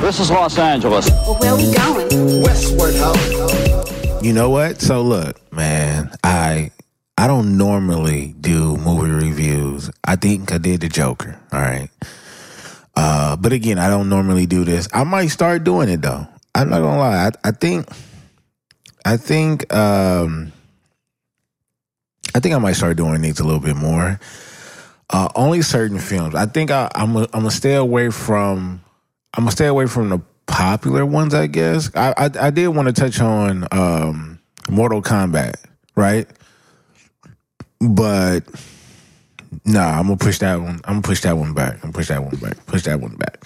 This is Los Angeles. Well, where we going? Westward Ho. You know what? So look, man, I I don't normally do movie reviews. I think I did the Joker. All right. Uh, but again, I don't normally do this. I might start doing it though. I'm not gonna lie. I, I think I think um I think I might start doing these a little bit more. Uh, only certain films. I think I, I'm i I'm gonna stay away from I'm gonna stay away from the popular ones. I guess I I, I did want to touch on um, Mortal Kombat, right? But nah, I'm gonna push that one. I'm gonna push that one back. I'm gonna push that one back. Push that one back.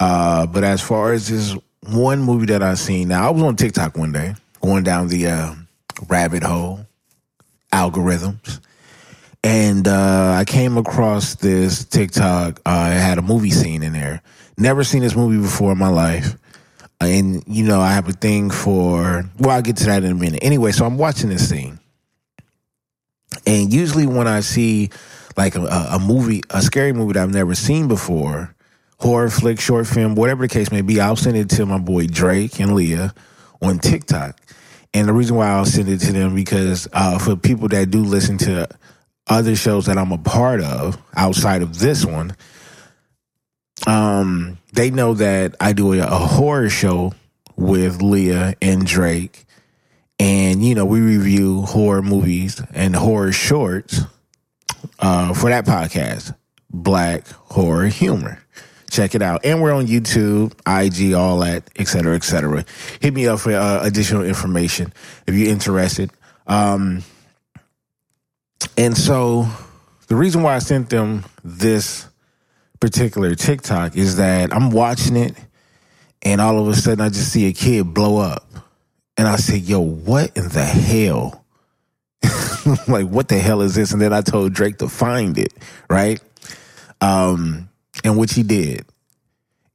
Uh, but as far as this one movie that I seen, now I was on TikTok one day going down the uh, rabbit hole algorithms. And uh, I came across this TikTok. Uh, it had a movie scene in there. Never seen this movie before in my life. And, you know, I have a thing for, well, I'll get to that in a minute. Anyway, so I'm watching this scene. And usually when I see like a, a movie, a scary movie that I've never seen before, horror flick, short film, whatever the case may be, I'll send it to my boy Drake and Leah on TikTok. And the reason why I'll send it to them because uh, for people that do listen to other shows that I'm a part of outside of this one, um, they know that I do a, a horror show with Leah and Drake. And, you know, we review horror movies and horror shorts uh, for that podcast, Black Horror Humor. Check it out. And we're on YouTube, IG, all that, et cetera, et cetera. Hit me up for uh, additional information if you're interested. Um, and so the reason why I sent them this particular TikTok is that I'm watching it and all of a sudden I just see a kid blow up. And I said, yo, what in the hell? like, what the hell is this? And then I told Drake to find it, right? Um, and which he did.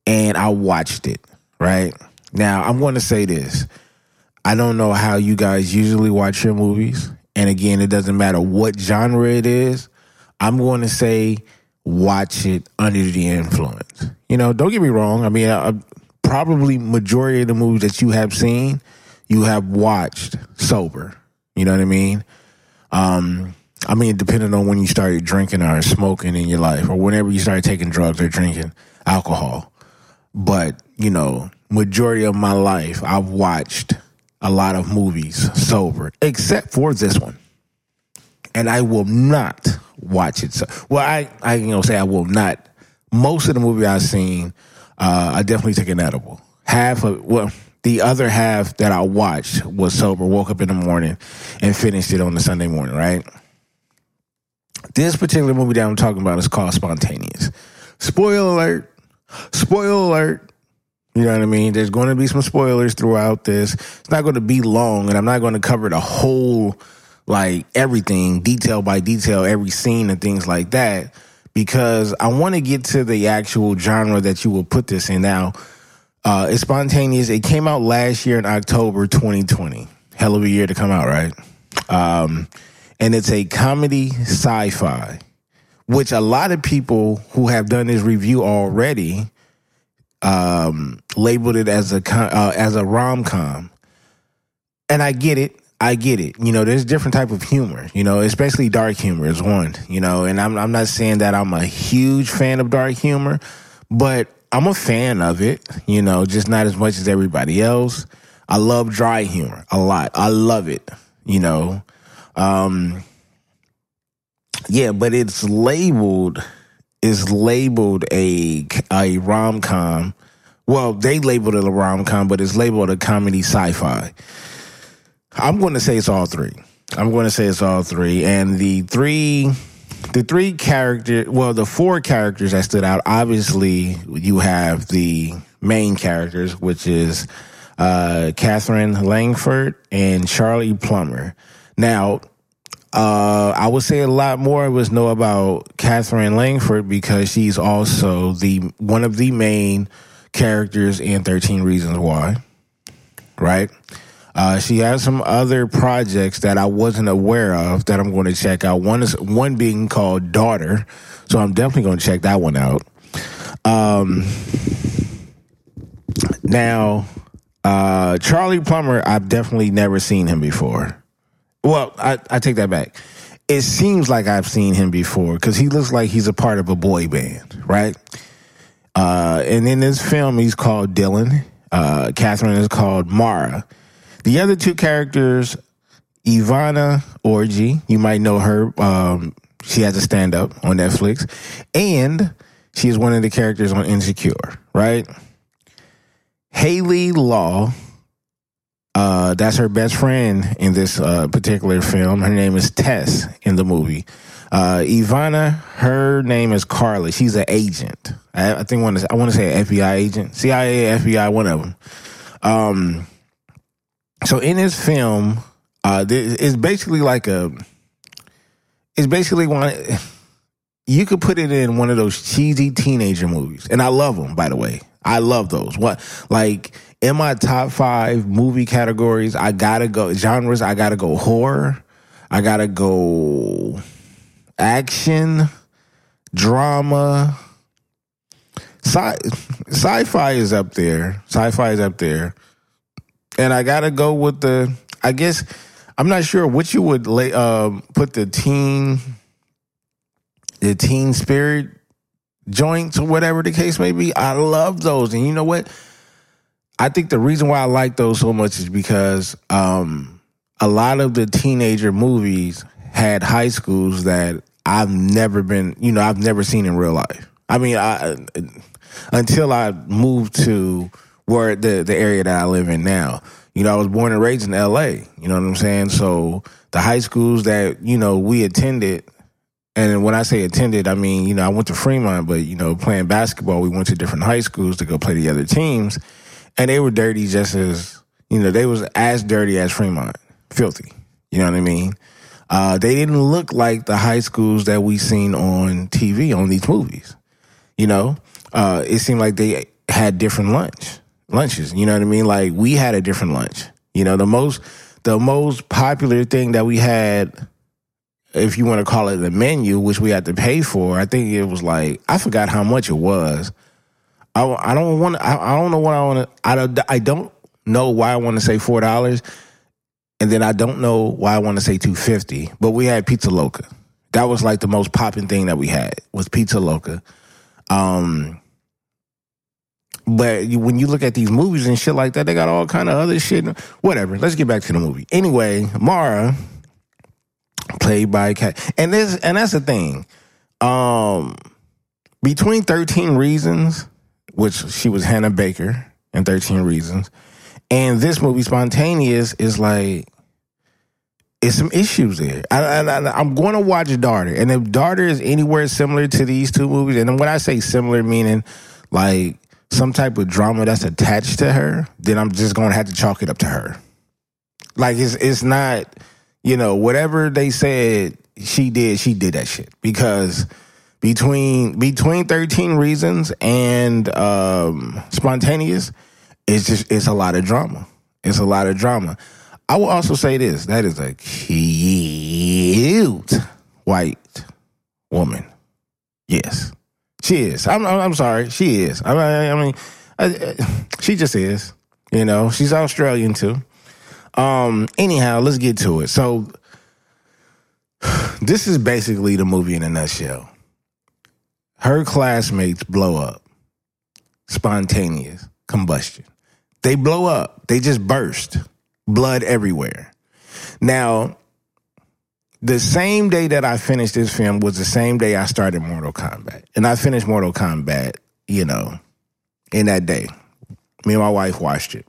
And I watched it, right? Now, I'm going to say this. I don't know how you guys usually watch your movies. And again, it doesn't matter what genre it is. I'm going to say watch it under the influence. You know, don't get me wrong. I mean, I, probably majority of the movies that you have seen, you have watched sober. You know what I mean? Um, I mean, depending on when you started drinking or smoking in your life, or whenever you started taking drugs or drinking alcohol. But you know, majority of my life, I've watched a lot of movies sober, except for this one, and I will not watch it. So, well, I I you know say I will not. Most of the movie I've seen, uh, I definitely take an edible. Half of well, the other half that I watched was sober. Woke up in the morning and finished it on the Sunday morning. Right. This particular movie that I'm talking about is called Spontaneous. Spoiler alert. Spoiler alert. You know what I mean? There's going to be some spoilers throughout this. It's not going to be long, and I'm not going to cover the whole, like everything, detail by detail, every scene and things like that, because I want to get to the actual genre that you will put this in. Now, uh, it's spontaneous. It came out last year in October 2020. Hell of a year to come out, right? Um, and it's a comedy sci-fi, which a lot of people who have done this review already um, labeled it as a uh, as a rom com, and I get it. I get it. You know, there's different type of humor. You know, especially dark humor is one. You know, and I'm I'm not saying that I'm a huge fan of dark humor, but I'm a fan of it. You know, just not as much as everybody else. I love dry humor a lot. I love it. You know, um, yeah, but it's labeled is labeled a a rom com. Well, they labeled it a rom com, but it's labeled a comedy sci fi. I'm going to say it's all three. I'm going to say it's all three, and the three, the three character, well, the four characters that stood out. Obviously, you have the main characters, which is uh, Katherine Langford, and Charlie Plummer. Now, uh, I would say a lot more us know about Katherine Langford because she's also the one of the main characters in Thirteen Reasons Why. Right. Uh, she has some other projects that I wasn't aware of that I'm going to check out. One is one being called Daughter, so I'm definitely going to check that one out. Um, now, uh, Charlie Plummer, I've definitely never seen him before. Well, I, I take that back. It seems like I've seen him before because he looks like he's a part of a boy band, right? Uh, and in this film, he's called Dylan. Uh, Catherine is called Mara. The other two characters, Yvonne Orji, you might know her. Um, she has a stand up on Netflix, and she is one of the characters on Insecure, right? Hayley Law, uh, that's her best friend in this uh, particular film. Her name is Tess in the movie. Uh, Yvonne, her name is Carla. She's an agent. I, I think want to I want to say an FBI agent, CIA, FBI, one of them. Um, so in this film, uh, it's basically like a. It's basically one. You could put it in one of those cheesy teenager movies, and I love them. By the way, I love those. What like in my top five movie categories? I gotta go genres. I gotta go horror. I gotta go action, drama. Sci sci-fi is up there. Sci-fi is up there, and I gotta go with the. I guess I'm not sure what you would lay, um, put the teen, the teen spirit joints or whatever the case may be. I love those, and you know what? I think the reason why I like those so much is because um, a lot of the teenager movies had high schools that I've never been, you know, I've never seen in real life. I mean, I until I moved to where the the area that I live in now. You know, I was born and raised in L.A. You know what I'm saying? So the high schools that you know we attended, and when I say attended, I mean you know I went to Fremont, but you know playing basketball, we went to different high schools to go play the other teams, and they were dirty just as you know they was as dirty as Fremont, filthy. You know what I mean? Uh, they didn't look like the high schools that we seen on TV on these movies. You know, uh, it seemed like they had different lunch lunches. You know what I mean? Like we had a different lunch. You know, the most the most popular thing that we had, if you want to call it the menu, which we had to pay for, I think it was like I forgot how much it was. I, I don't want I, I don't know what I want to I don't I don't know why I want to say four dollars, and then I don't know why I want to say two fifty. But we had pizza loca. That was like the most popping thing that we had was pizza loca. Um, but when you look at these movies and shit like that, they got all kind of other shit. Whatever. Let's get back to the movie. Anyway, Mara, played by Cat, and this and that's the thing. Um, between Thirteen Reasons, which she was Hannah Baker in Thirteen Reasons, and this movie Spontaneous is like it's some issues there. I, am going to watch Daughter, and if Daughter is anywhere similar to these two movies, and when I say similar, meaning like some type of drama that's attached to her, then I'm just going to have to chalk it up to her. Like it's it's not, you know, whatever they said she did, she did that shit because between between 13 reasons and um spontaneous it's just it's a lot of drama it's a lot of drama i will also say this that is a cute white woman yes she is. I'm. I'm sorry. She is. I, I, mean, I, she just is. You know, she's Australian too. Um. Anyhow, let's get to it. So, this is basically the movie in a nutshell. Her classmates blow up. Spontaneous combustion. They blow up. They just burst. Blood everywhere. Now, the same day that I finished this film was the same day I started Mortal Kombat. And I finished Mortal Kombat, you know, in that day. Me and my wife watched it.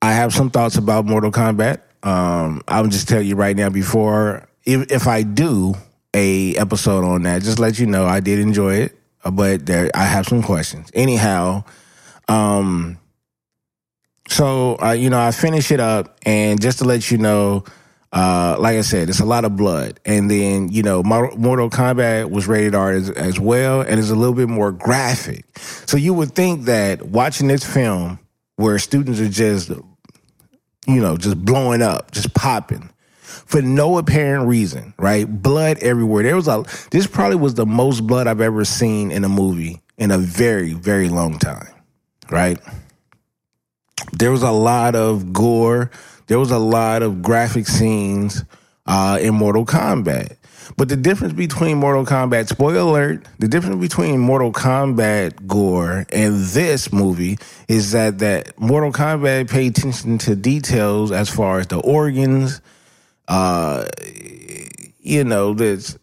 I have some thoughts about Mortal Kombat. Um, I'll just tell you right now before if if I do a episode on that, just let you know I did enjoy it, but there I have some questions. Anyhow, um so uh, you know, I finish it up, and just to let you know, uh, like I said, it's a lot of blood, and then you know, Mortal Kombat was rated R as, as well, and it's a little bit more graphic. So you would think that watching this film, where students are just, you know, just blowing up, just popping. For no apparent reason, right? Blood everywhere. There was a. This probably was the most blood I've ever seen in a movie in a very, very long time, right? there was a lot of gore. There was a lot of graphic scenes uh, in Mortal Kombat. But the difference between Mortal Kombat, spoiler alert, the difference between Mortal Kombat gore and this movie is that that Mortal Kombat paid attention to details as far as the organs. Uh, you know, this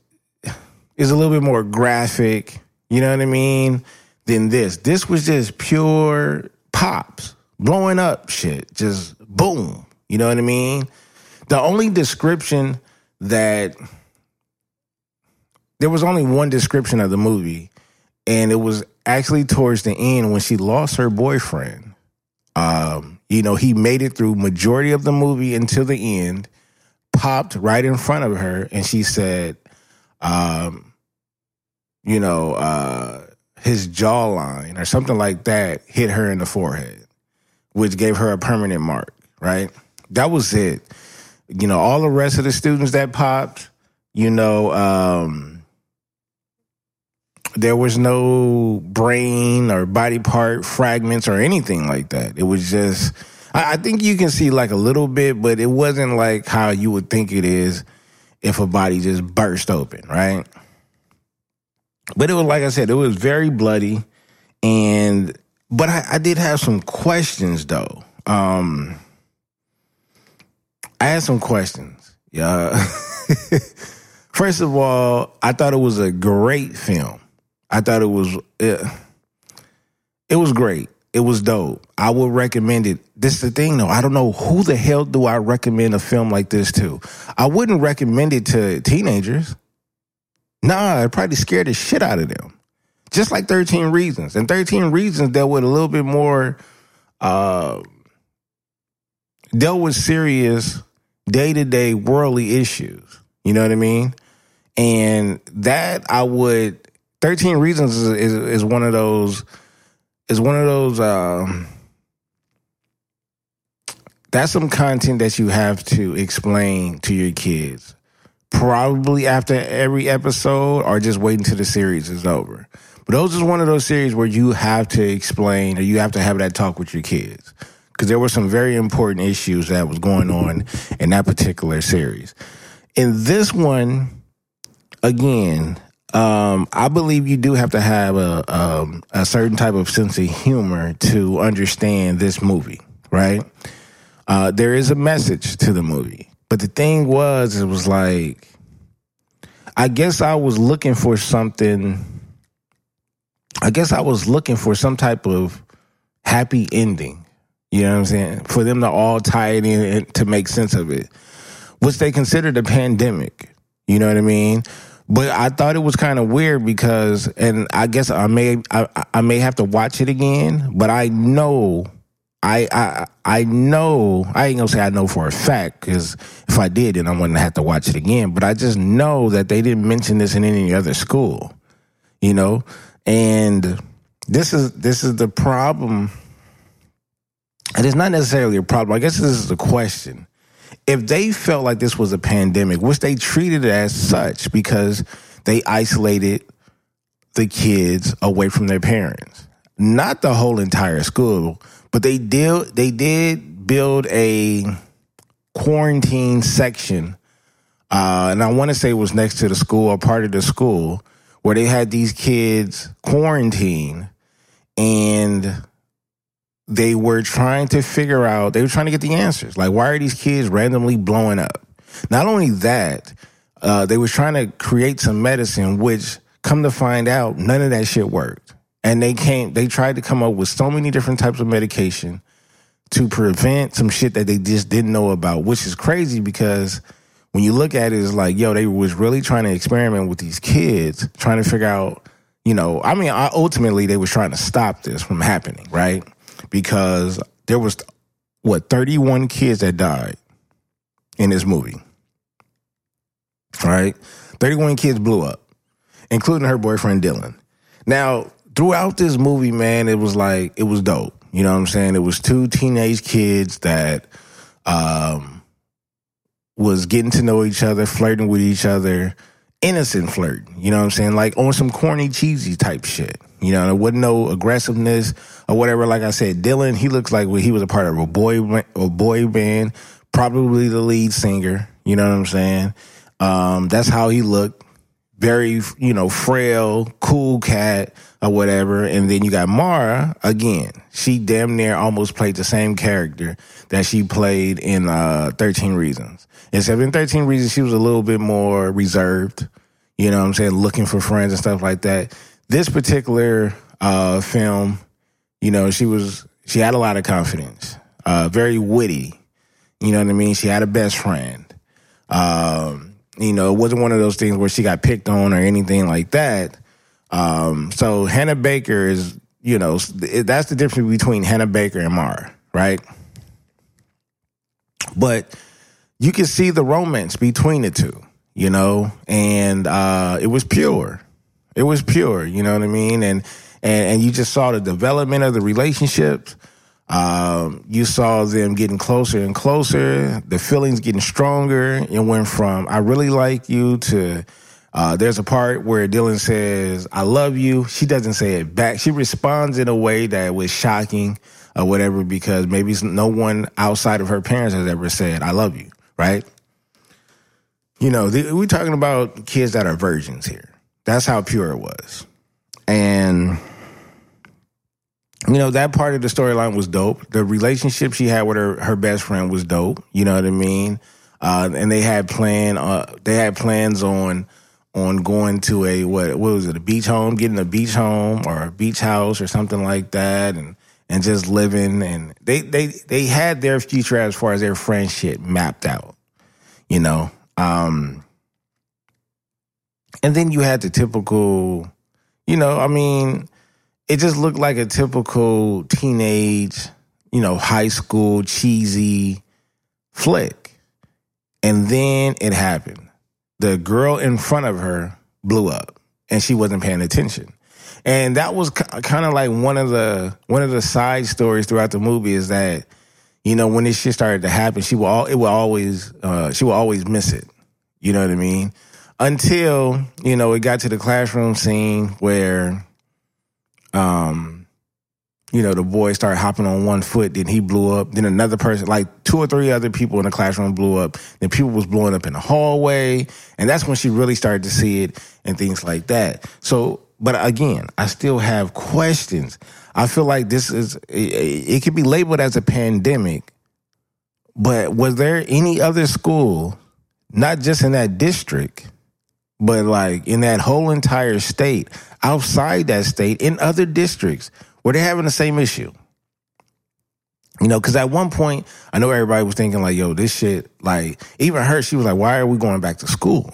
is a little bit more graphic. You know what I mean? Than this. This was just pure pops blowing up shit, just boom. You know what I mean? The only description that there was only one description of the movie, and it was actually towards the end when she lost her boyfriend. Um, you know, he made it through majority of the movie until the end, popped right in front of her, and she said, um, you know, uh, his jawline or something like that hit her in the forehead which gave her a permanent mark, right? That was it. You know, all the rest of the students that popped, you know, um, there was no brain or body part fragments or anything like that. It was just, I, I think you can see like a little bit, but it wasn't like how you would think it is if a body just burst open, right? But it was like I said, it was very bloody and but I, I did have some questions though. Um, I had some questions. Yeah. First of all, I thought it was a great film. I thought it was it, it was great. It was dope. I would recommend it. This is the thing though. I don't know who the hell do I recommend a film like this to. I wouldn't recommend it to teenagers. Nah, it probably scared the shit out of them just like 13 Reasons. And 13 Reasons dealt with a little bit more, uh, dealt with serious day to day worldly issues. You know what I mean? And that I would, 13 Reasons is, is, is one of those, is one of those, um, that's some content that you have to explain to your kids probably after every episode or just wait until the series is over. But those is one of those series where you have to explain or you have to have that talk with your kids. Because there were some very important issues that was going on in that particular series. In this one, again, um, I believe you do have to have a um, a certain type of sense of humor to understand this movie, right? Uh, there is a message to the movie, but the thing was, it was like, I guess I was looking for something I guess I was looking for some type of happy ending. You know what I'm saying? For them to all tie it in to make sense of it, which they considered a pandemic. You know what I mean? But I thought it was kind of weird because, and I guess I may I, I may have to watch it again. But I know, I I I know I ain't gonna say I know for a fact because if I did, then I wouldn't have to watch it again. But I just know that they didn't mention this in any other school. You know, and this is this is the problem. And it's not necessarily a problem. I guess this is the question. If they felt like this was a pandemic, which they treated it as such because they isolated the kids away from their parents. Not the whole entire school, but they did they did build a quarantine section. Uh, and I want to say it was next to the school or part of the school where they had these kids quarantine and they were trying to figure out, they were trying to get the answers. Like, why are these kids randomly blowing up? Not only that, uh, they were trying to create some medicine, which come to find out, none of that shit worked. And they came, they tried to come up with so many different types of medication to prevent some shit that they just didn't know about, which is crazy because when you look at it, it's like, yo, they was really trying to experiment with these kids, trying to figure out, you know, I mean, ultimately they was trying to stop this from happening, right? Because there was what 31 kids that died in this movie. Right, 31 kids blew up, including her boyfriend Dylan. Now, throughout this movie, man, it was like it was dope. You know what I'm saying? It was two teenage kids that um was getting to know each other, flirting with each other, innocent flirt. You know what I'm saying? Like on some corny, cheesy type shit. You know, there wasn't no aggressiveness or whatever. Like I said, Dylan, he looks like he was a part of a boy a boy band, probably the lead singer. You know what I'm saying? Um, that's how he looked. Very, you know, frail, cool cat or whatever. And then you got Mara again. She damn near almost played the same character that she played in uh, 13 Reasons. Except in 13 Reasons, she was a little bit more reserved. You know what I'm saying? Looking for friends and stuff like that. This particular uh, film, you know, she was she had a lot of confidence, uh, very witty. You know what I mean? She had a best friend. Um, you know, it wasn't one of those things where she got picked on or anything like that. Um, so Hannah Baker is, you know, that's the difference between Hannah Baker and Mara, right? But you can see the romance between the two, you know, and uh, it was pure. It was pure, you know what I mean? And and and you just saw the development of the relationships. Um, you saw them getting closer and closer, the feelings getting stronger. It went from I really like you to uh, there's a part where Dylan says, I love you. She doesn't say it back. She responds in a way that was shocking or whatever because maybe no one outside of her parents has ever said, I love you, right? You know, th- we're talking about kids that are virgins here. That's how pure it was. And you know that part of the storyline was dope. The relationship she had with her her best friend was dope. You know what I mean? Uh, and they had plan. Uh, they had plans on on going to a what what was it? A beach home, getting a beach home or a beach house or something like that, and and just living. And they they they had their future as far as their friendship mapped out. You know. Um, and then you had the typical, you know, I mean it just looked like a typical teenage, you know, high school cheesy flick. And then it happened. The girl in front of her blew up and she wasn't paying attention. And that was kind of like one of the one of the side stories throughout the movie is that you know when this shit started to happen, she will all it will always uh, she will always miss it. You know what I mean? Until you know it got to the classroom scene where um, you know, the boy started hopping on one foot, then he blew up. Then another person, like two or three other people in the classroom blew up. Then people was blowing up in the hallway. And that's when she really started to see it and things like that. So, but again, I still have questions. I feel like this is, it, it could be labeled as a pandemic, but was there any other school, not just in that district, but like in that whole entire state, outside that state, in other districts where they're having the same issue. You know, because at one point, I know everybody was thinking, like, yo, this shit, like, even her, she was like, why are we going back to school?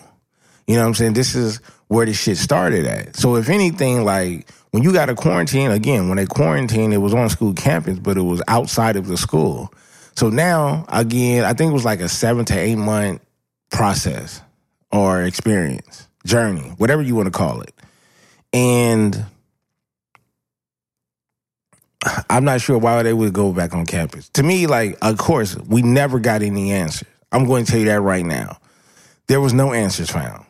You know what I'm saying? This is where this shit started at. So, if anything, like, when you got a quarantine, again, when they quarantined, it was on school campus, but it was outside of the school. So now, again, I think it was like a seven to eight month process or experience, journey, whatever you want to call it. And I'm not sure why they would go back on campus. To me, like, of course, we never got any answers. I'm going to tell you that right now. There was no answers found,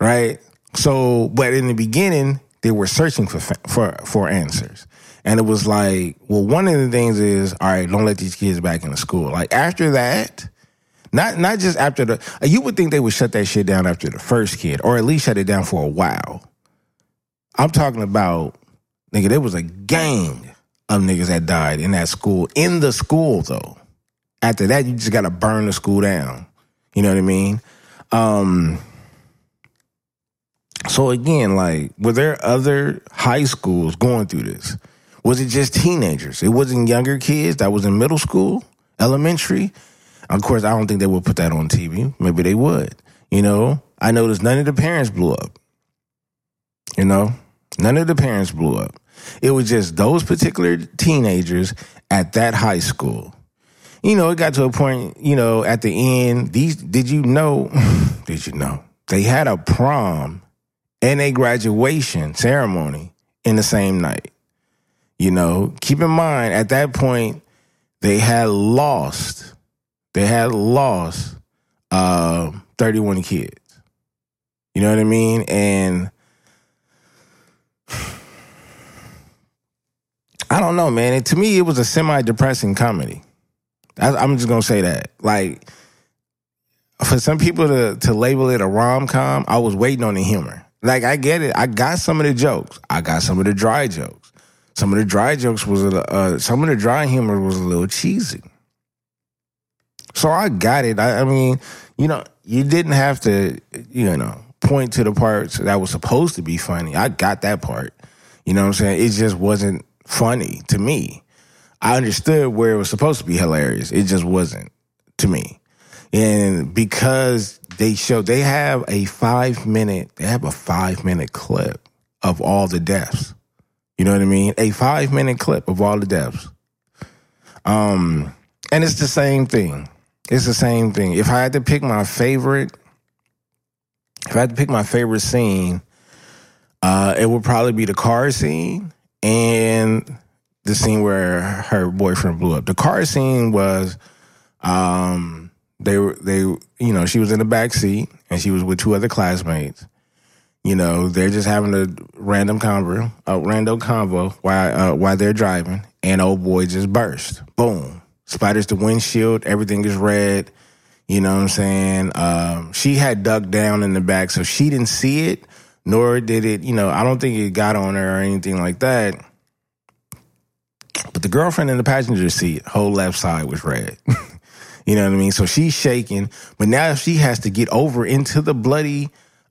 right? So, but in the beginning, they were searching for for for answers, and it was like, well, one of the things is, all right, don't let these kids back into school. Like after that, not not just after the you would think they would shut that shit down after the first kid, or at least shut it down for a while. I'm talking about nigga, there was a gang of niggas that died in that school. In the school though. After that, you just gotta burn the school down. You know what I mean? Um so again, like, were there other high schools going through this? Was it just teenagers? It wasn't younger kids that was in middle school, elementary. Of course, I don't think they would put that on TV. Maybe they would. You know, I noticed none of the parents blew up. You know, none of the parents blew up. It was just those particular teenagers at that high school. you know, it got to a point, you know, at the end, these did you know did you know? They had a prom and a graduation ceremony in the same night. You know, keep in mind at that point they had lost they had lost uh 31 kids. You know what I mean? And I don't know, man. To me, it was a semi-depressing comedy. I, I'm just gonna say that. Like, for some people to to label it a rom com, I was waiting on the humor. Like, I get it. I got some of the jokes. I got some of the dry jokes. Some of the dry jokes was uh, some of the dry humor was a little cheesy. So I got it. I, I mean, you know, you didn't have to, you know, point to the parts that was supposed to be funny. I got that part. You know what I'm saying? It just wasn't funny to me. I understood where it was supposed to be hilarious. It just wasn't to me. And because they show they have a five minute, they have a five minute clip of all the deaths. You know what I mean? A five minute clip of all the deaths. Um, and it's the same thing. It's the same thing. If I had to pick my favorite, if I had to pick my favorite scene, uh, it would probably be the car scene and the scene where her boyfriend blew up. The car scene was, um, they were they you know she was in the back seat and she was with two other classmates. You know they're just having a random convo, a random convo while uh, while they're driving, and old boy just burst. Boom, spiders the windshield. Everything is red. You know what I'm saying? Um, she had ducked down in the back, so she didn't see it, nor did it. You know, I don't think it got on her or anything like that. But the girlfriend in the passenger seat, whole left side was red. you know what I mean? So she's shaking, but now she has to get over into the bloody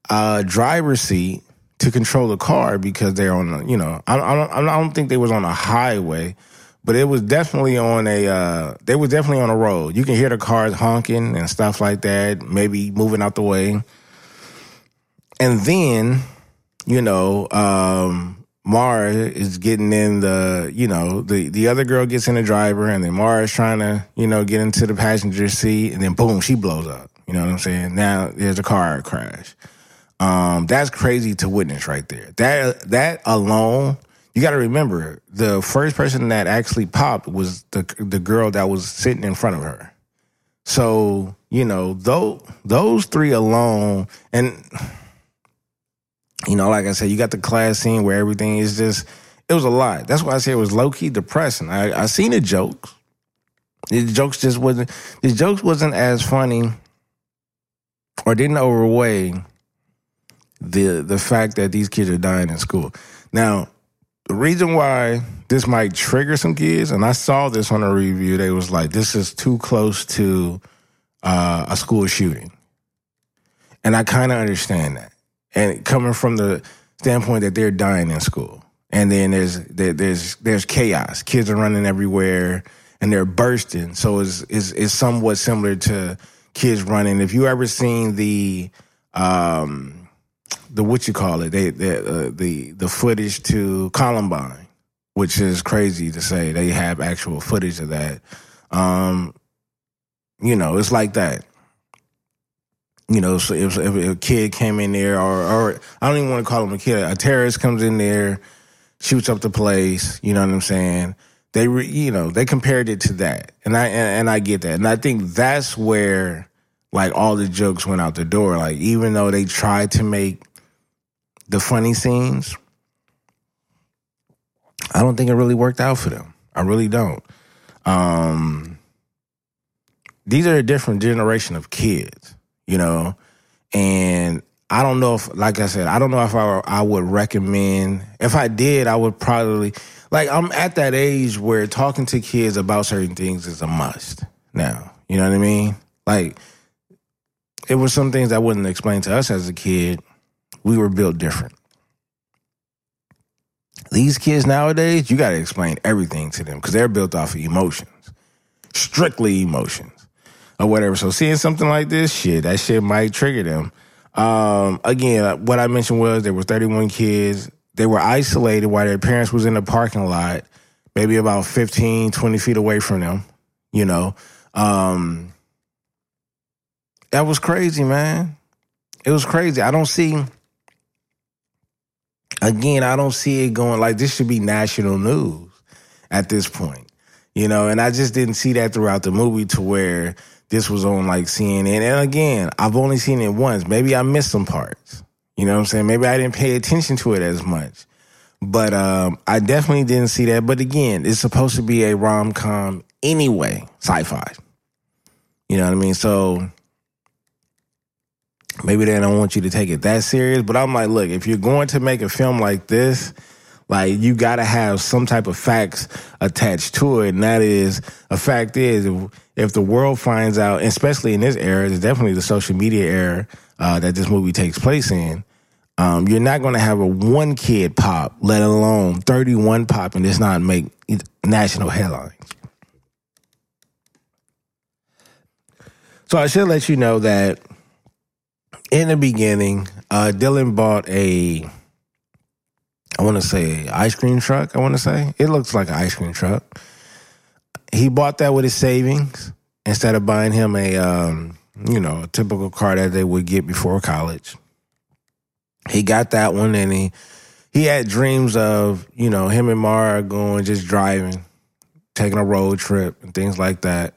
uh, driver's seat to control the car because they're on, a, you know, I, I don't, I don't think they was on a highway, but it was definitely on a, uh, they was definitely on a road. You can hear the cars honking and stuff like that, maybe moving out the way. And then, you know, um, Mara is getting in the, you know, the, the other girl gets in the driver and then Mara is trying to, you know, get into the passenger seat and then boom, she blows up. You know what I'm saying? Now there's a car crash. Um, that's crazy to witness right there. That, that alone, you got to remember the first person that actually popped was the, the girl that was sitting in front of her. So, you know, those, those three alone and, you know, like I said, you got the class scene where everything is just, it was a lot. That's why I say it was low key depressing. I, I seen the jokes. The jokes just wasn't, the jokes wasn't as funny or didn't overweigh the, the fact that these kids are dying in school. Now, the reason why this might trigger some kids, and I saw this on a review, they was like, this is too close to uh, a school shooting. And I kind of understand that and coming from the standpoint that they're dying in school, and then there's there, there's there's chaos. Kids are running everywhere and they're bursting. So it's it's, it's somewhat similar to kids running. If you ever seen the um the what you call it, they, they uh, the the footage to Columbine, which is crazy to say they have actual footage of that. Um, you know, it's like that. You know, so if, if a kid came in there, or, or I don't even want to call him a kid, a terrorist comes in there, shoots up the place. You know what I'm saying? They, re, you know, they compared it to that, and I and, and I get that, and I think that's where like all the jokes went out the door. Like even though they tried to make the funny scenes, I don't think it really worked out for them. I really don't. Um, these are a different generation of kids you know, and I don't know if, like I said, I don't know if I, I would recommend. If I did, I would probably like I'm at that age where talking to kids about certain things is a must now. You know what I mean? Like it was some things that wasn't explained to us as a kid. We were built different. These kids nowadays, you got to explain everything to them because they're built off of emotions, strictly emotions or whatever. So seeing something like this, shit, that shit might trigger them. Um, again, what I mentioned was there were 31 kids. They were isolated while their parents was in the parking lot, maybe about 15, 20 feet away from them, you know. Um, that was crazy, man. It was crazy. I don't see. Again, I don't see it going like this should be national news at this point, you know. And I just didn't see that throughout the movie to where this was on like CNN. And again, I've only seen it once. Maybe I missed some parts. You know what I'm saying? Maybe I didn't pay attention to it as much. But um, I definitely didn't see that. But again, it's supposed to be a rom com anyway, sci fi. You know what I mean? So maybe they don't want you to take it that serious. But I'm like, look, if you're going to make a film like this, like you got to have some type of facts attached to it, and that is a fact is if, if the world finds out, especially in this era, it's definitely the social media era uh, that this movie takes place in. Um, you're not going to have a one kid pop, let alone 31 pop, and it's not make national headlines. So I should let you know that in the beginning, uh, Dylan bought a, I want to say ice cream truck. I want to say it looks like an ice cream truck. He bought that with his savings instead of buying him a, um, you know, a typical car that they would get before college. He got that one, and he he had dreams of you know him and Mara going just driving, taking a road trip and things like that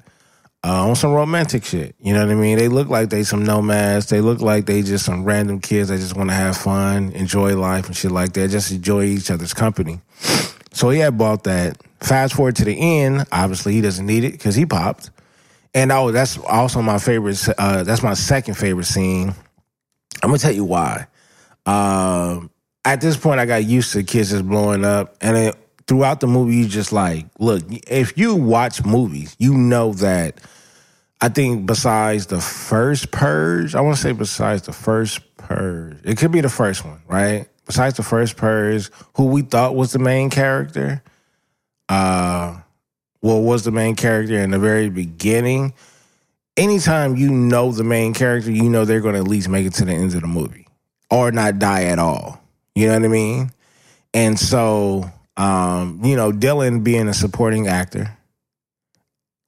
uh, on some romantic shit. You know what I mean? They look like they some nomads. They look like they just some random kids that just want to have fun, enjoy life and shit like that. Just enjoy each other's company. So he had bought that. Fast forward to the end. Obviously, he doesn't need it because he popped. And oh, that's also my favorite. Uh, that's my second favorite scene. I'm gonna tell you why. Um, at this point, I got used to kids just blowing up, and it, throughout the movie, you just like, look, if you watch movies, you know that. I think besides the first Purge, I want to say besides the first Purge, it could be the first one, right? Besides the first Purge, who we thought was the main character, uh, well, was the main character in the very beginning. Anytime you know the main character, you know they're going to at least make it to the end of the movie or not die at all. You know what I mean? And so, um, you know, Dylan being a supporting actor,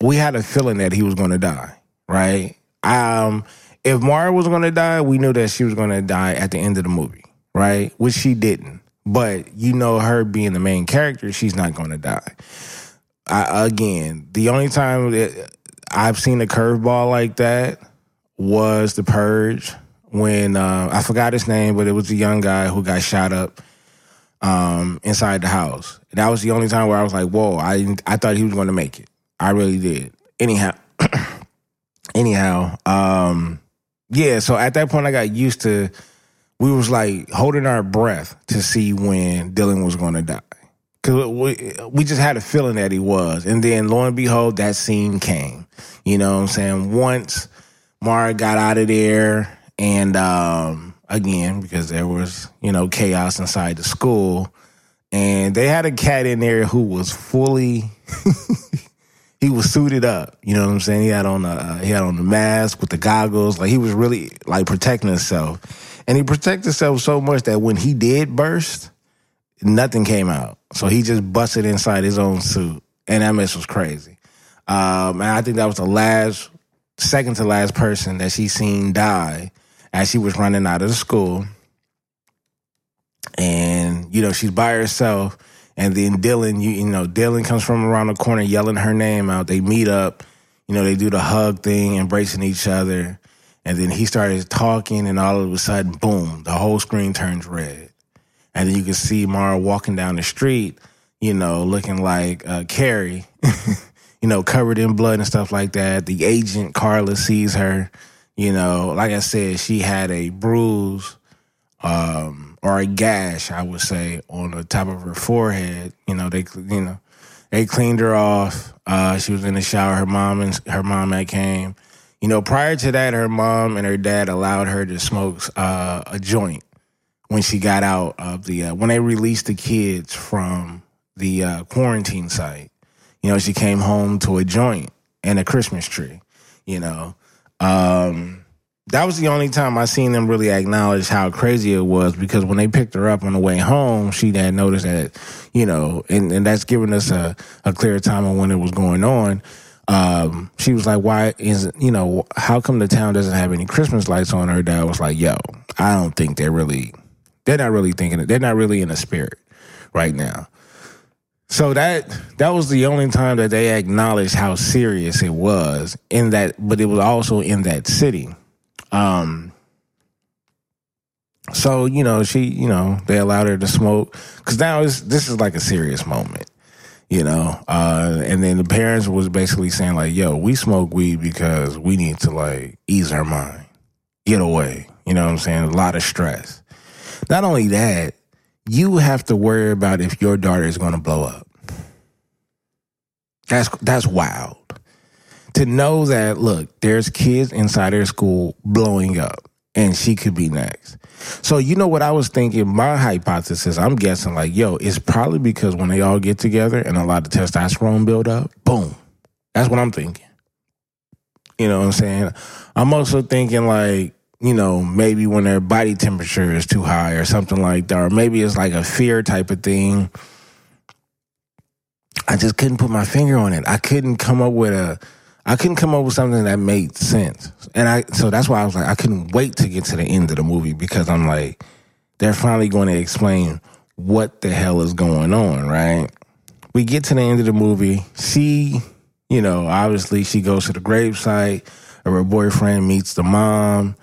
we had a feeling that he was going to die, right? Um, if Mara was going to die, we knew that she was going to die at the end of the movie, right? Which she didn't. But you know, her being the main character, she's not going to die. I, again, the only time that I've seen a curveball like that was the Purge when uh, I forgot his name, but it was the young guy who got shot up um, inside the house. That was the only time where I was like, "Whoa!" I I thought he was going to make it. I really did. Anyhow, anyhow, um, yeah. So at that point, I got used to. We was like holding our breath to see when Dylan was going to die because we we just had a feeling that he was, and then lo and behold, that scene came. You know what I'm saying? Once Mara got out of there and um, again, because there was, you know, chaos inside the school. And they had a cat in there who was fully he was suited up. You know what I'm saying? He had on a uh, he had on the mask with the goggles. Like he was really like protecting himself. And he protected himself so much that when he did burst, nothing came out. So he just busted inside his own suit. And that mess was crazy. Um, and I think that was the last, second to last person that she seen die as she was running out of the school. And, you know, she's by herself. And then Dylan, you, you know, Dylan comes from around the corner yelling her name out. They meet up, you know, they do the hug thing, embracing each other. And then he started talking, and all of a sudden, boom, the whole screen turns red. And then you can see Mara walking down the street, you know, looking like uh, Carrie, you know, covered in blood and stuff like that. The agent, Carla, sees her you know, like I said, she had a bruise um, or a gash, I would say, on the top of her forehead. You know, they you know they cleaned her off. Uh, she was in the shower. Her mom and her mom had came. You know, prior to that, her mom and her dad allowed her to smoke uh, a joint when she got out of the uh, when they released the kids from the uh, quarantine site. You know, she came home to a joint and a Christmas tree. You know, um, that was the only time I seen them really acknowledge how crazy it was because when they picked her up on the way home, she had noticed that, you know, and, and that's giving us a, a clear time on when it was going on. um, she was like, "Why is you know how come the town doesn't have any Christmas lights on?" Her dad was like, "Yo, I don't think they're really, they're not really thinking it. They're not really in the spirit right now." So that that was the only time that they acknowledged how serious it was in that, but it was also in that city. Um, so you know, she, you know, they allowed her to smoke because now this is like a serious moment, you know. Uh, and then the parents was basically saying like, "Yo, we smoke weed because we need to like ease our mind, get away." You know what I'm saying? A lot of stress. Not only that, you have to worry about if your daughter is going to blow up. That's that's wild. To know that look, there's kids inside their school blowing up and she could be next. So you know what I was thinking? My hypothesis, I'm guessing like, yo, it's probably because when they all get together and a lot of testosterone build up, boom. That's what I'm thinking. You know what I'm saying? I'm also thinking like, you know, maybe when their body temperature is too high or something like that, or maybe it's like a fear type of thing. I just couldn't put my finger on it. I couldn't come up with a I couldn't come up with something that made sense. And I so that's why I was like, I couldn't wait to get to the end of the movie because I'm like, they're finally going to explain what the hell is going on, right? We get to the end of the movie. She, you know, obviously she goes to the gravesite, her boyfriend meets the mom.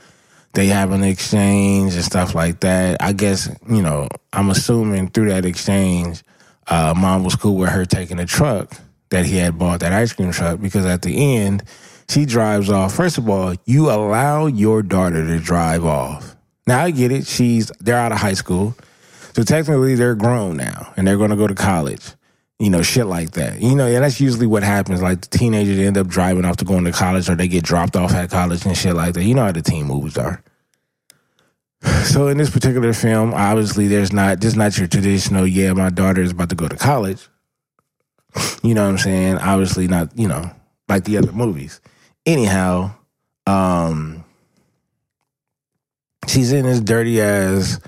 They have an exchange and stuff like that. I guess, you know, I'm assuming through that exchange, uh, mom was cool with her taking a truck that he had bought, that ice cream truck, because at the end, she drives off. First of all, you allow your daughter to drive off. Now I get it. She's they're out of high school. So technically they're grown now and they're gonna go to college. You know, shit like that. You know, yeah, that's usually what happens. Like the teenagers end up driving off to going to college or they get dropped off at college and shit like that. You know how the teen movies are. So in this particular film, obviously there's not just not your traditional, yeah, my daughter is about to go to college. You know what I'm saying? Obviously not, you know, like the other movies. Anyhow, um she's in this dirty ass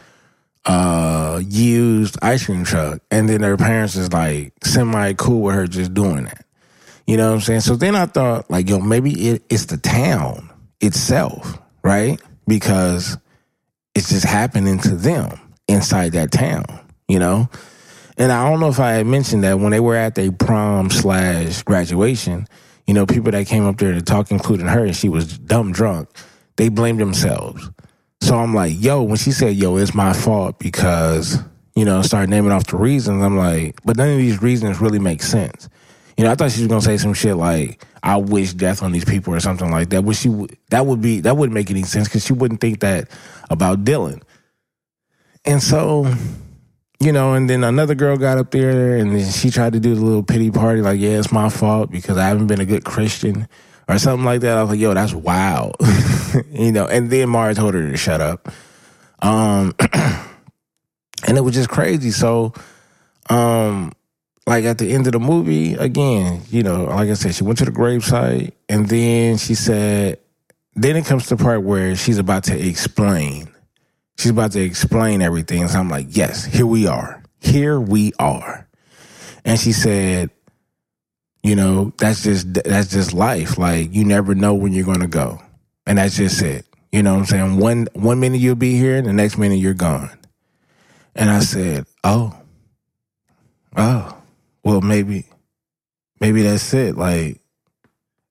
uh used ice cream truck and then her parents is like semi cool with her just doing that. You know what I'm saying? So then I thought like yo maybe it, it's the town itself, right? Because it's just happening to them inside that town, you know? And I don't know if I had mentioned that when they were at their prom slash graduation, you know, people that came up there to talk, including her, and she was dumb drunk, they blamed themselves. So I'm like, yo, when she said, yo, it's my fault because, you know, start naming off the reasons, I'm like, but none of these reasons really make sense. You know, I thought she was gonna say some shit like, "I wish death on these people" or something like that. But she that would be that wouldn't make any sense because she wouldn't think that about Dylan. And so, you know, and then another girl got up there and she tried to do the little pity party, like, "Yeah, it's my fault because I haven't been a good Christian." Or something like that. I was like, yo, that's wild. you know, and then Mara told her to shut up. Um and it was just crazy. So um like at the end of the movie, again, you know, like I said, she went to the gravesite and then she said, then it comes to the part where she's about to explain. She's about to explain everything. So I'm like, yes, here we are. Here we are. And she said, you know, that's just that's just life. Like you never know when you're gonna go. And that's just it. You know what I'm saying? One one minute you'll be here, the next minute you're gone. And I said, Oh, oh well, maybe, maybe that's it. Like,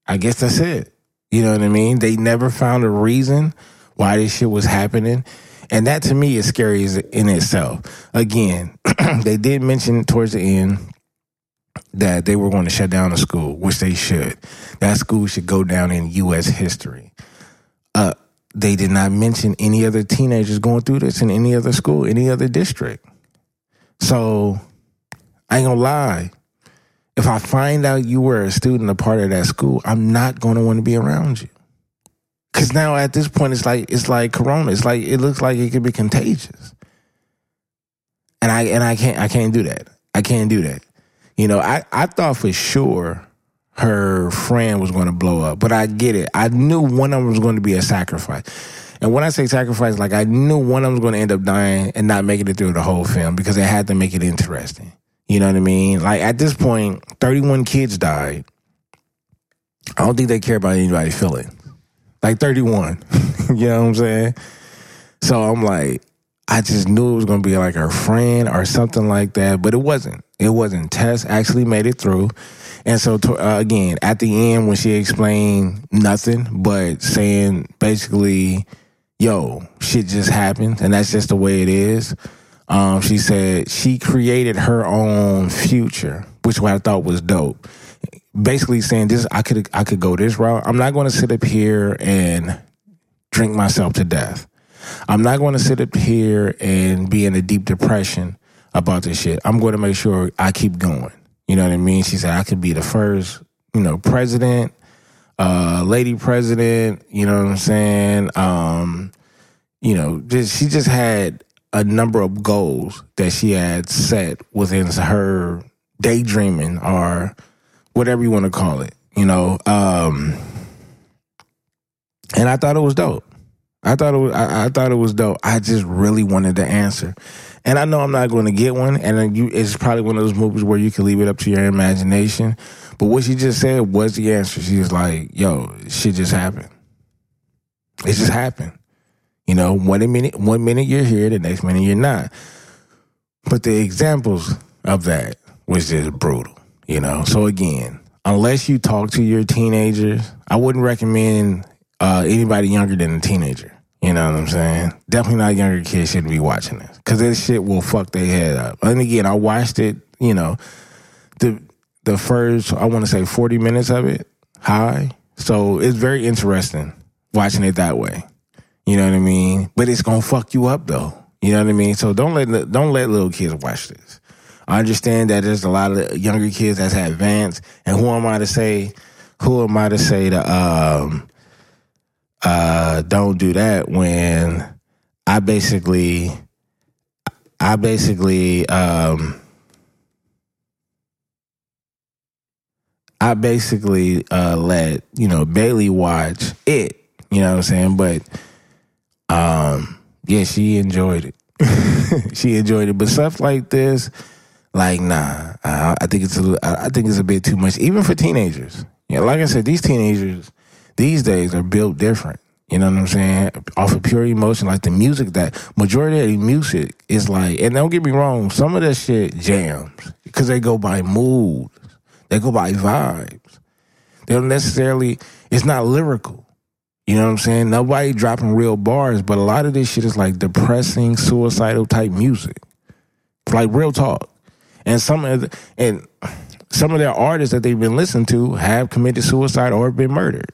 I guess that's it. You know what I mean? They never found a reason why this shit was happening. And that to me is scary in itself. Again, they did mention towards the end that they were going to shut down the school, which they should. That school should go down in U.S. history. Uh, they did not mention any other teenagers going through this in any other school, any other district. So I ain't gonna lie. If I find out you were a student, a part of that school, I'm not gonna want to be around you. Cause now at this point, it's like it's like Corona. It's like it looks like it could be contagious, and I and I can't I can't do that. I can't do that. You know, I I thought for sure her friend was going to blow up, but I get it. I knew one of them was going to be a sacrifice. And when I say sacrifice, like I knew one of them was going to end up dying and not making it through the whole film because they had to make it interesting. You know what I mean? Like at this point, 31 kids died. I don't think they care about anybody feeling. Like 31. you know what I'm saying? So I'm like, I just knew it was gonna be like her friend or something like that, but it wasn't. It wasn't. Tess actually made it through. And so, uh, again, at the end, when she explained nothing but saying basically, yo, shit just happened, and that's just the way it is. Um, she said she created her own future, which what I thought was dope. Basically saying this, I could I could go this route. I'm not going to sit up here and drink myself to death. I'm not going to sit up here and be in a deep depression about this shit. I'm going to make sure I keep going. You know what I mean? She said I could be the first, you know, president, uh, lady president. You know what I'm saying? Um, you know, just, she just had a number of goals that she had set within her daydreaming or whatever you want to call it. You know, um, and I thought it was dope. I thought it was. I, I, thought it was dope. I just really wanted the answer, and I know I'm not going to get one. And you, it's probably one of those movies where you can leave it up to your imagination. But what she just said was the answer. She was like, "Yo, shit just happened. It just happened. You know, one minute, one minute you're here, the next minute you're not. But the examples of that was just brutal. You know, so again, unless you talk to your teenagers, I wouldn't recommend uh, anybody younger than a teenager. You know what I'm saying? Definitely not younger kids shouldn't be watching this because this shit will fuck their head up. And again, I watched it. You know, the the first I want to say 40 minutes of it high, so it's very interesting watching it that way. You know what I mean? But it's gonna fuck you up though. You know what I mean? So don't let don't let little kids watch this. I understand that there's a lot of younger kids that's advanced, and who am I to say? Who am I to say to um, uh, don't do that when I basically, I basically, um, I basically uh, let you know Bailey watch it. You know what I'm saying? But um, yeah, she enjoyed it. she enjoyed it. But stuff like this, like nah, I, I think it's a, I think it's a bit too much, even for teenagers. Yeah, like I said, these teenagers these days are built different. You know what I'm saying? Off of pure emotion, like the music that majority of the music is like, and don't get me wrong, some of that shit jams because they go by mood, they go by vibes. They don't necessarily. It's not lyrical. You know what I'm saying? Nobody dropping real bars, but a lot of this shit is like depressing, suicidal type music, like real talk. And some of the, and some of their artists that they've been listening to have committed suicide or been murdered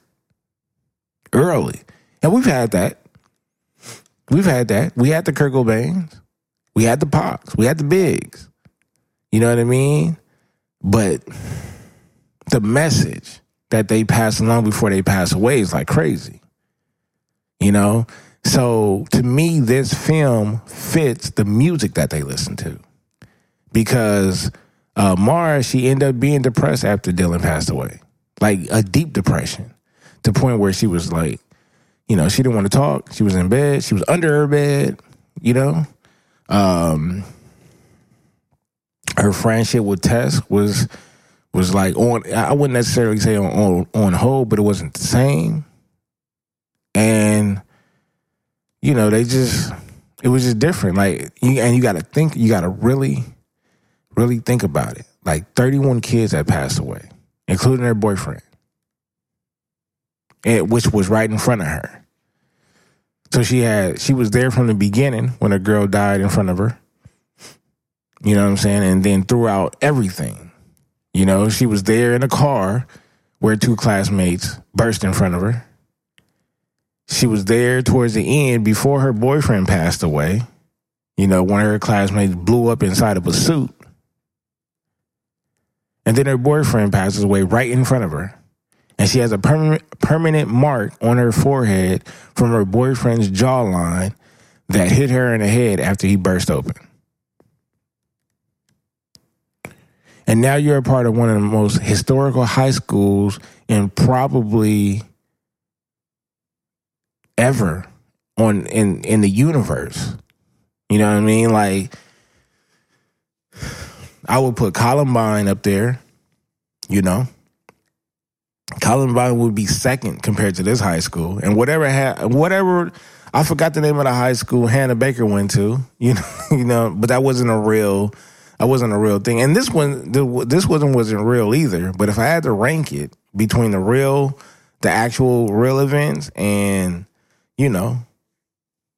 early. And we've had that. We've had that. We had the Kurt Cobains. We had the Pops. We had the Bigs. You know what I mean? But the message that they pass along before they pass away is like crazy. You know? So to me, this film fits the music that they listen to. Because uh, Mara, she ended up being depressed after Dylan passed away. Like a deep depression. To the point where she was like, you know, she didn't want to talk. She was in bed. She was under her bed, you know. Um her friendship with Tess was was like on I wouldn't necessarily say on on, on hold, but it wasn't the same. And you know, they just it was just different. Like you and you gotta think you gotta really, really think about it. Like 31 kids had passed away, including her boyfriend and, which was right in front of her. So she had she was there from the beginning when a girl died in front of her. You know what I'm saying? And then throughout everything. You know, she was there in a car where two classmates burst in front of her. She was there towards the end before her boyfriend passed away. You know, one of her classmates blew up inside of a suit. And then her boyfriend passes away right in front of her and she has a permanent permanent mark on her forehead from her boyfriend's jawline that hit her in the head after he burst open. And now you're a part of one of the most historical high schools in probably ever on in in the universe. You know what I mean? Like I would put Columbine up there, you know Columbine would be second compared to this high school, and whatever ha- whatever I forgot the name of the high school Hannah Baker went to, you know, you know, but that wasn't a real, that wasn't a real thing. And this one, this wasn't wasn't real either. But if I had to rank it between the real, the actual real events, and you know,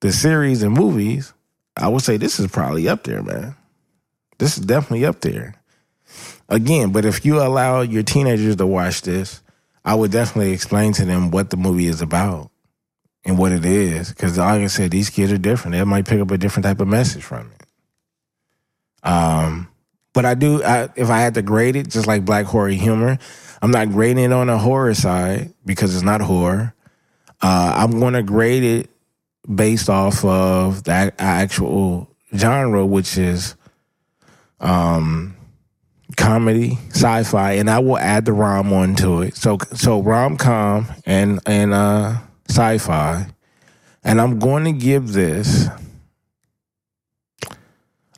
the series and movies, I would say this is probably up there, man. This is definitely up there. Again, but if you allow your teenagers to watch this, I would definitely explain to them what the movie is about and what it is. Because like I said, these kids are different. They might pick up a different type of message from it. Um, but I do. I, if I had to grade it, just like Black Horror Humor, I'm not grading it on the horror side because it's not horror. Uh, I'm going to grade it based off of the actual genre, which is um comedy, sci-fi, and I will add the rom on to it. So so rom com and and uh sci-fi. And I'm going to give this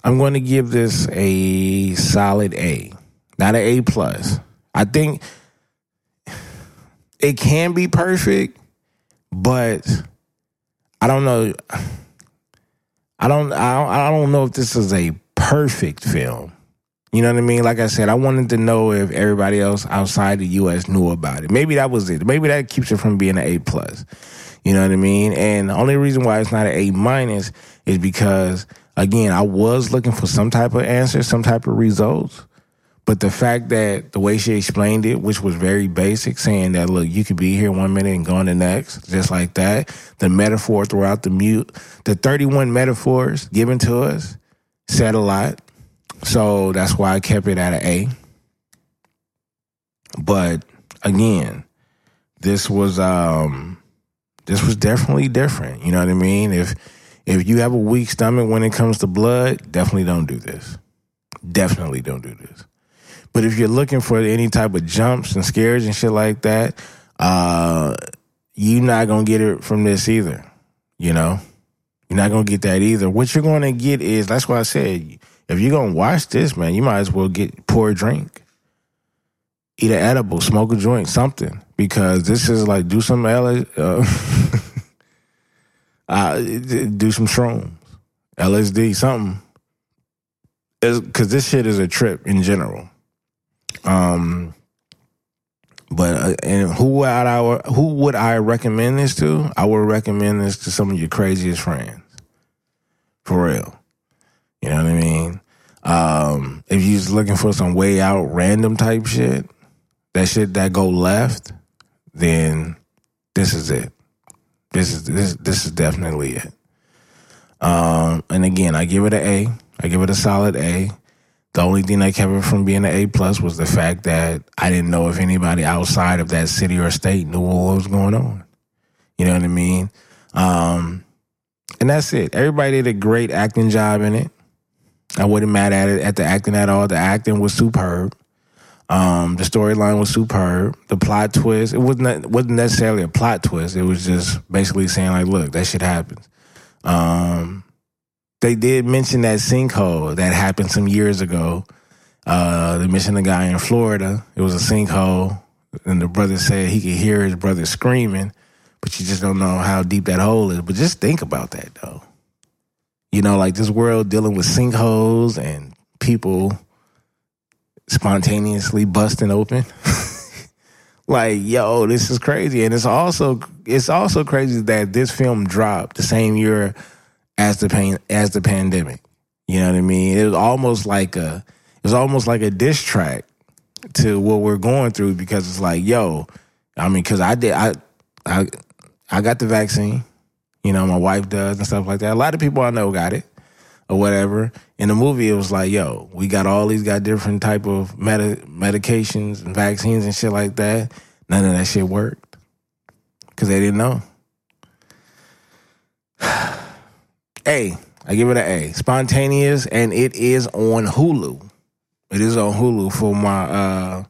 I'm going to give this a solid A. Not an A plus. I think it can be perfect, but I don't know I don't I don't, I don't know if this is a perfect film. You know what I mean? Like I said, I wanted to know if everybody else outside the U.S. knew about it. Maybe that was it. Maybe that keeps it from being an A plus. You know what I mean? And the only reason why it's not an A minus is because again, I was looking for some type of answer, some type of results. But the fact that the way she explained it, which was very basic, saying that look, you could be here one minute and gone the next, just like that. The metaphor throughout the mute, the 31 metaphors given to us said a lot. So that's why I kept it at an A. But again, this was um this was definitely different. You know what I mean? If if you have a weak stomach when it comes to blood, definitely don't do this. Definitely don't do this. But if you're looking for any type of jumps and scares and shit like that, uh you're not gonna get it from this either. You know? You're not gonna get that either. What you're gonna get is that's why I said if you're gonna watch this, man, you might as well get pour a drink, eat an edible, smoke a joint, something, because this is like do some L- uh, uh, do some shrooms, LSD, something, because this shit is a trip in general. Um, but uh, and who would I who would I recommend this to? I would recommend this to some of your craziest friends, for real. You know what I mean? Um, if you're just looking for some way out random type shit, that shit that go left, then this is it. This is this this is definitely it. Um, and again, I give it an A. I give it a solid A. The only thing that kept it from being an A plus was the fact that I didn't know if anybody outside of that city or state knew what was going on. You know what I mean? Um, and that's it. Everybody did a great acting job in it. I wasn't mad at it at the acting at all. The acting was superb. Um, the storyline was superb. The plot twist, it wasn't wasn't necessarily a plot twist. It was just basically saying like, look, that shit happens. Um, they did mention that sinkhole that happened some years ago. Uh, they mentioned a guy in Florida. It was a sinkhole, and the brother said he could hear his brother screaming, but you just don't know how deep that hole is. But just think about that though. You know, like this world dealing with sinkholes and people spontaneously busting open. like, yo, this is crazy. And it's also it's also crazy that this film dropped the same year as the pain as the pandemic. You know what I mean? It was almost like a it was almost like a diss track to what we're going through because it's like, yo, I mean, because I did I I I got the vaccine. You know, my wife does and stuff like that. A lot of people I know got it or whatever. In the movie, it was like, yo, we got all these got different type of meta- medications and vaccines and shit like that. None of that shit worked because they didn't know. A, I give it an A. Spontaneous, and it is on Hulu. It is on Hulu for my uh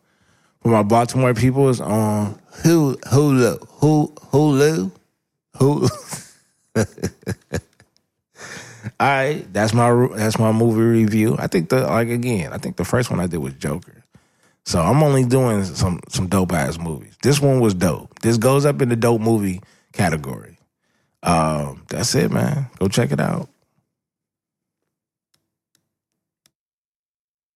for my Baltimore people. It's on Hulu, Hulu, Hulu, Hulu. All right, that's my that's my movie review. I think the like again, I think the first one I did was Joker. So I'm only doing some some dope ass movies. This one was dope. This goes up in the dope movie category. Um, that's it, man. Go check it out.